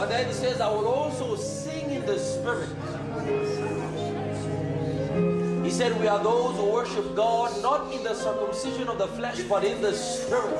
And then he says, I will also sing in the spirit. He said, We are those who worship God not in the circumcision of the flesh, but in the spirit.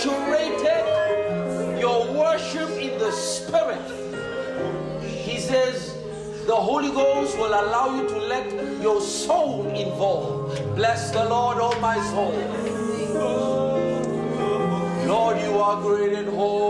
Saturated your worship in the spirit, Holy Ghost will allow you to let your soul involve. Bless the Lord, oh my soul. Lord, you are great and holy,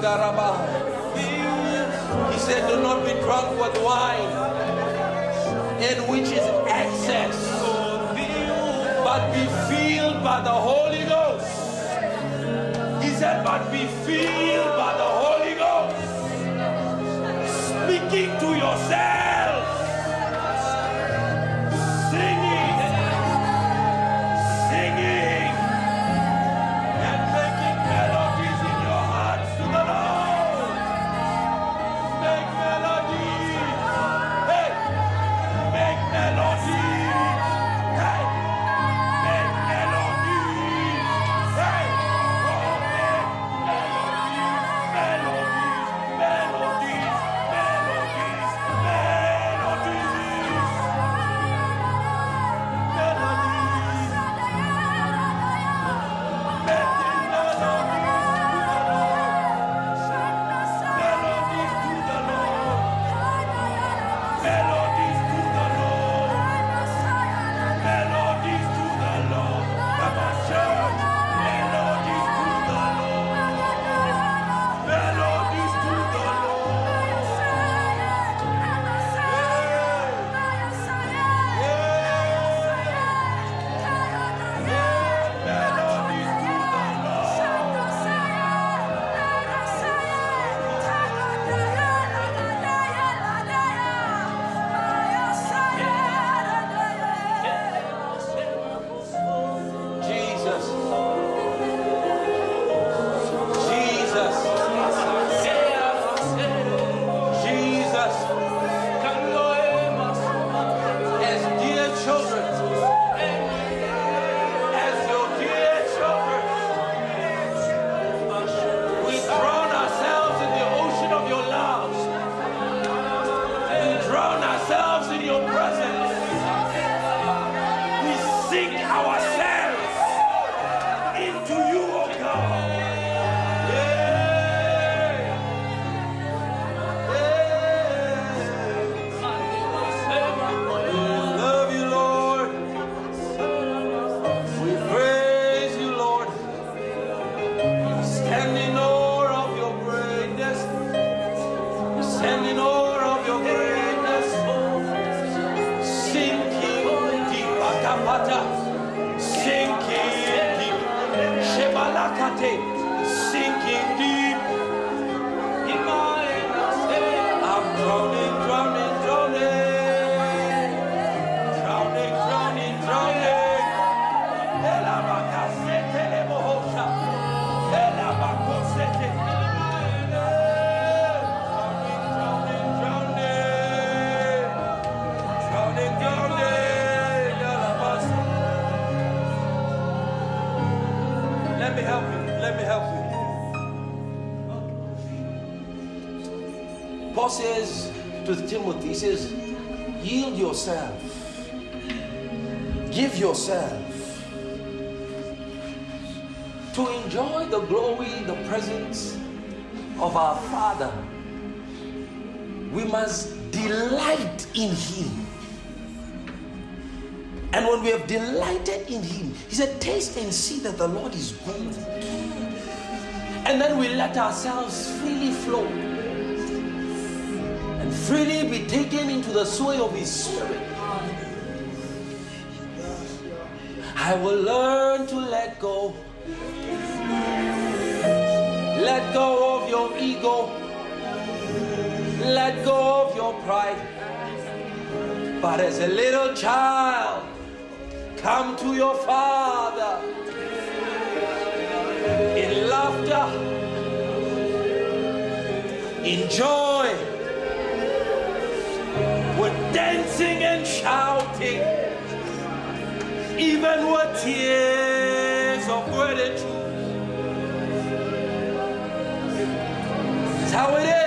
He Paul says to Timothy, he says, yield yourself, give yourself to enjoy the glory, the presence of our Father. We must delight in Him. And when we have delighted in Him, He said, Taste and see that the Lord is good. And then we let ourselves freely flow freely be taken into the sway of His Spirit. I will learn to let go. Let go of your ego. Let go of your pride. But as a little child, come to your Father in laughter, in joy, tears of word That's how it is.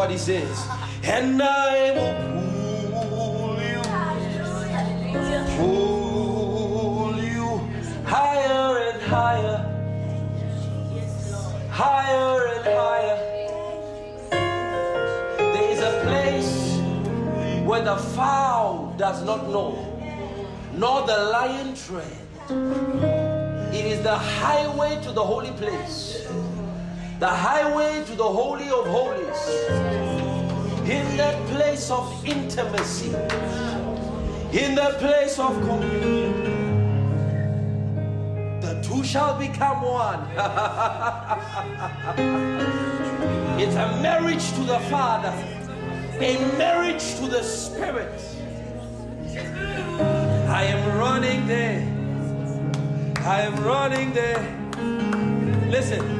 What he says. And I will pull you, pull you higher and higher, higher and higher. There is a place where the fowl does not know, nor the lion tread. It is the highway to the holy place, the highway to the holy of holies. In that place of intimacy, in that place of communion, the two shall become one. it's a marriage to the Father, a marriage to the Spirit. I am running there. I am running there. Listen,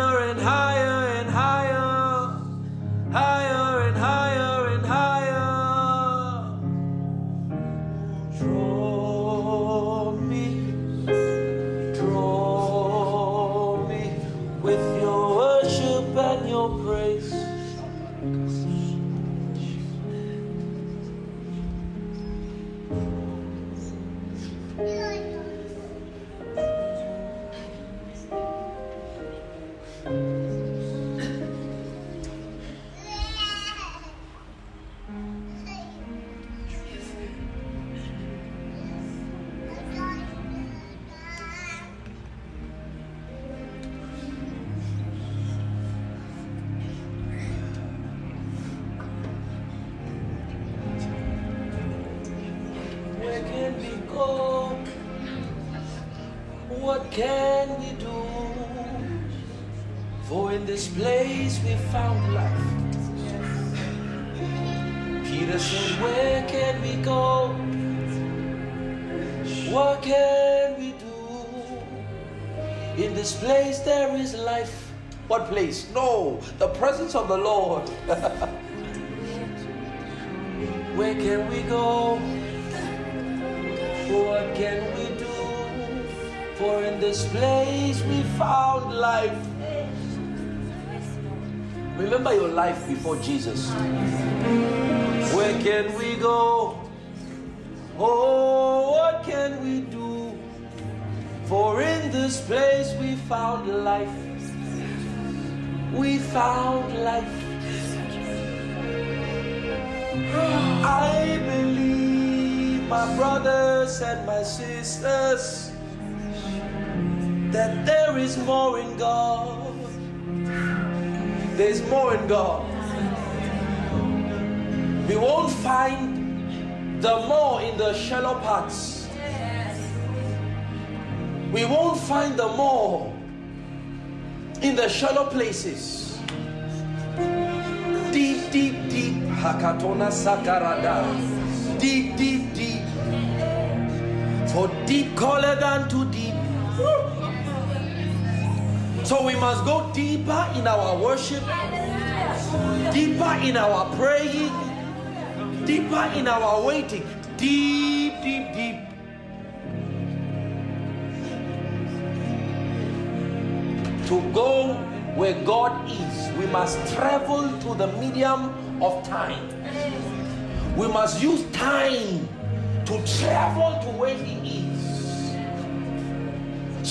can we do? For in this place we found life. Peter said, Where can we go? What can we do? In this place there is life. What place? No, the presence of the Lord. Where can we go? What can we? For in this place we found life. Remember your life before Jesus. Where can we go? Oh, what can we do? For in this place we found life. We found life. I believe, my brothers and my sisters, that there is more in God. There's more in God. We won't find the more in the shallow parts. We won't find the more in the shallow places. Deep, deep, deep. Hakatona sakarada. Deep, deep, deep. For deep calleth unto deep. So we must go deeper in our worship, deeper in our praying, deeper in our waiting. Deep, deep, deep. To go where God is, we must travel through the medium of time. We must use time to travel to where He is.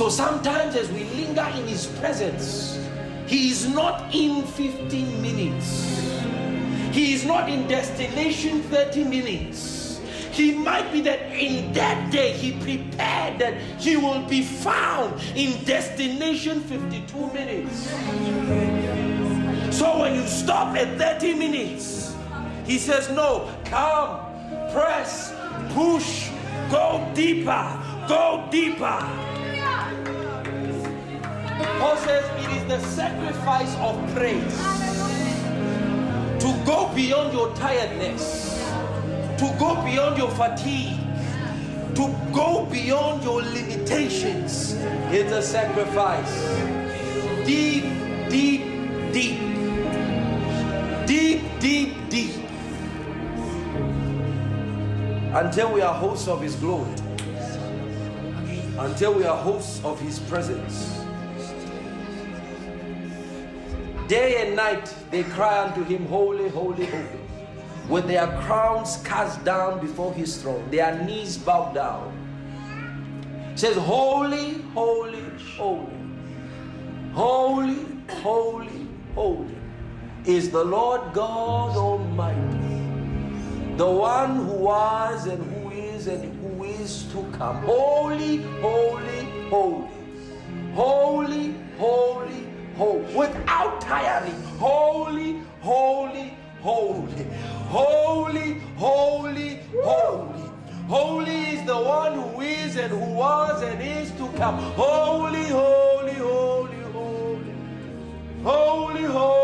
So sometimes, as we linger in His presence, He is not in 15 minutes, He is not in destination 30 minutes. He might be that in that day He prepared that He will be found in destination 52 minutes. So when you stop at 30 minutes, He says, No, come, press, push, go deeper, go deeper. Paul says it is the sacrifice of praise to go beyond your tiredness, to go beyond your fatigue, to go beyond your limitations. It's a sacrifice. Deep, deep, deep. Deep, deep, deep. Until we are hosts of His glory, until we are hosts of His presence. Day and night they cry unto him, Holy, holy, holy. With their crowns cast down before his throne, their knees bowed down. It says, Holy, holy, holy. Holy, holy, holy is the Lord God Almighty, the one who was and who is and who is to come. Holy, holy, holy. Holy, holy, holy, without tiring. Holy, holy, holy, holy, holy, holy. Holy is the one who is and who was and is to come. Holy, holy, holy, holy. Holy, holy.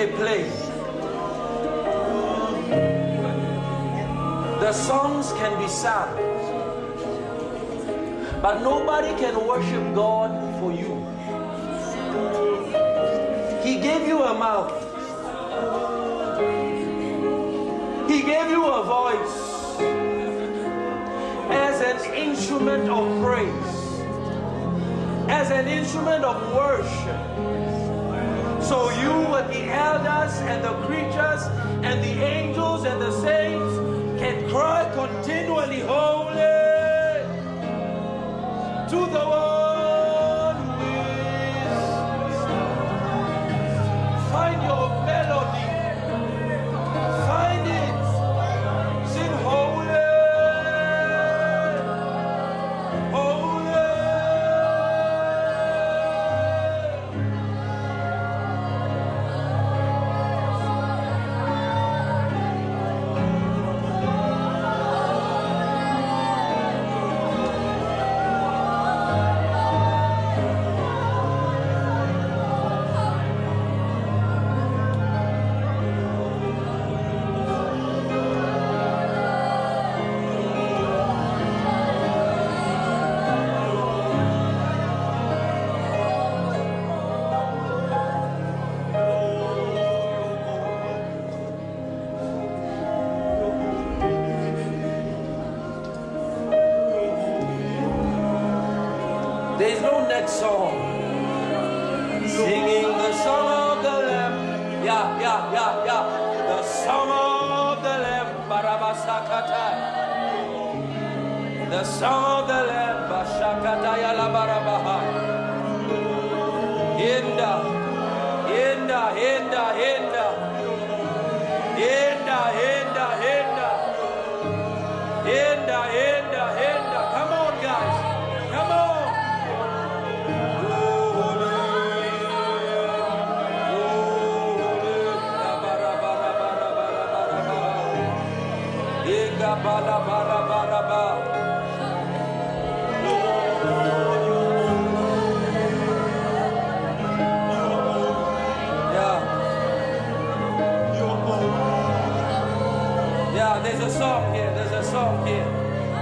may play. The songs can be sung, but nobody can worship God for you. He gave you a mouth. He gave you a voice as an instrument of praise, as an instrument of worship. So you with the elders and the creatures and the angels and the saints can cry continually, Holy to the world. Song of the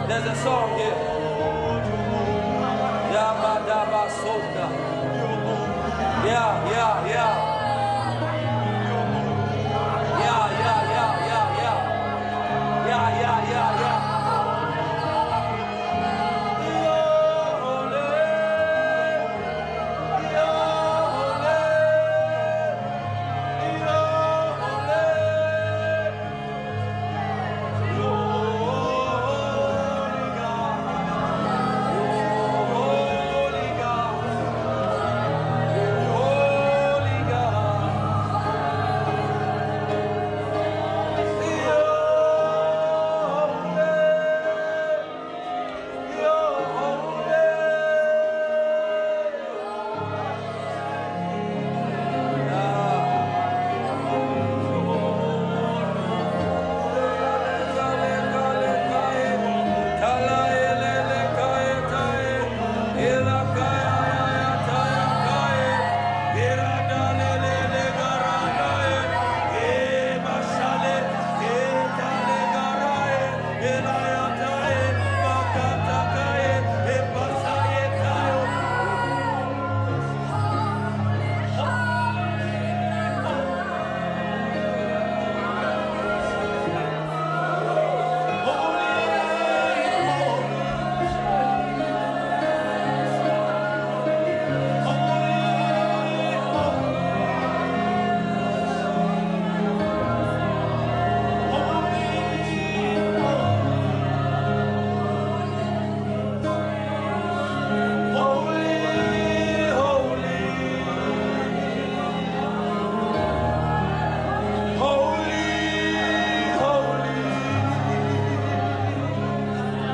There's a song here. Yabadaba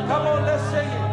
Come on, let's sing it.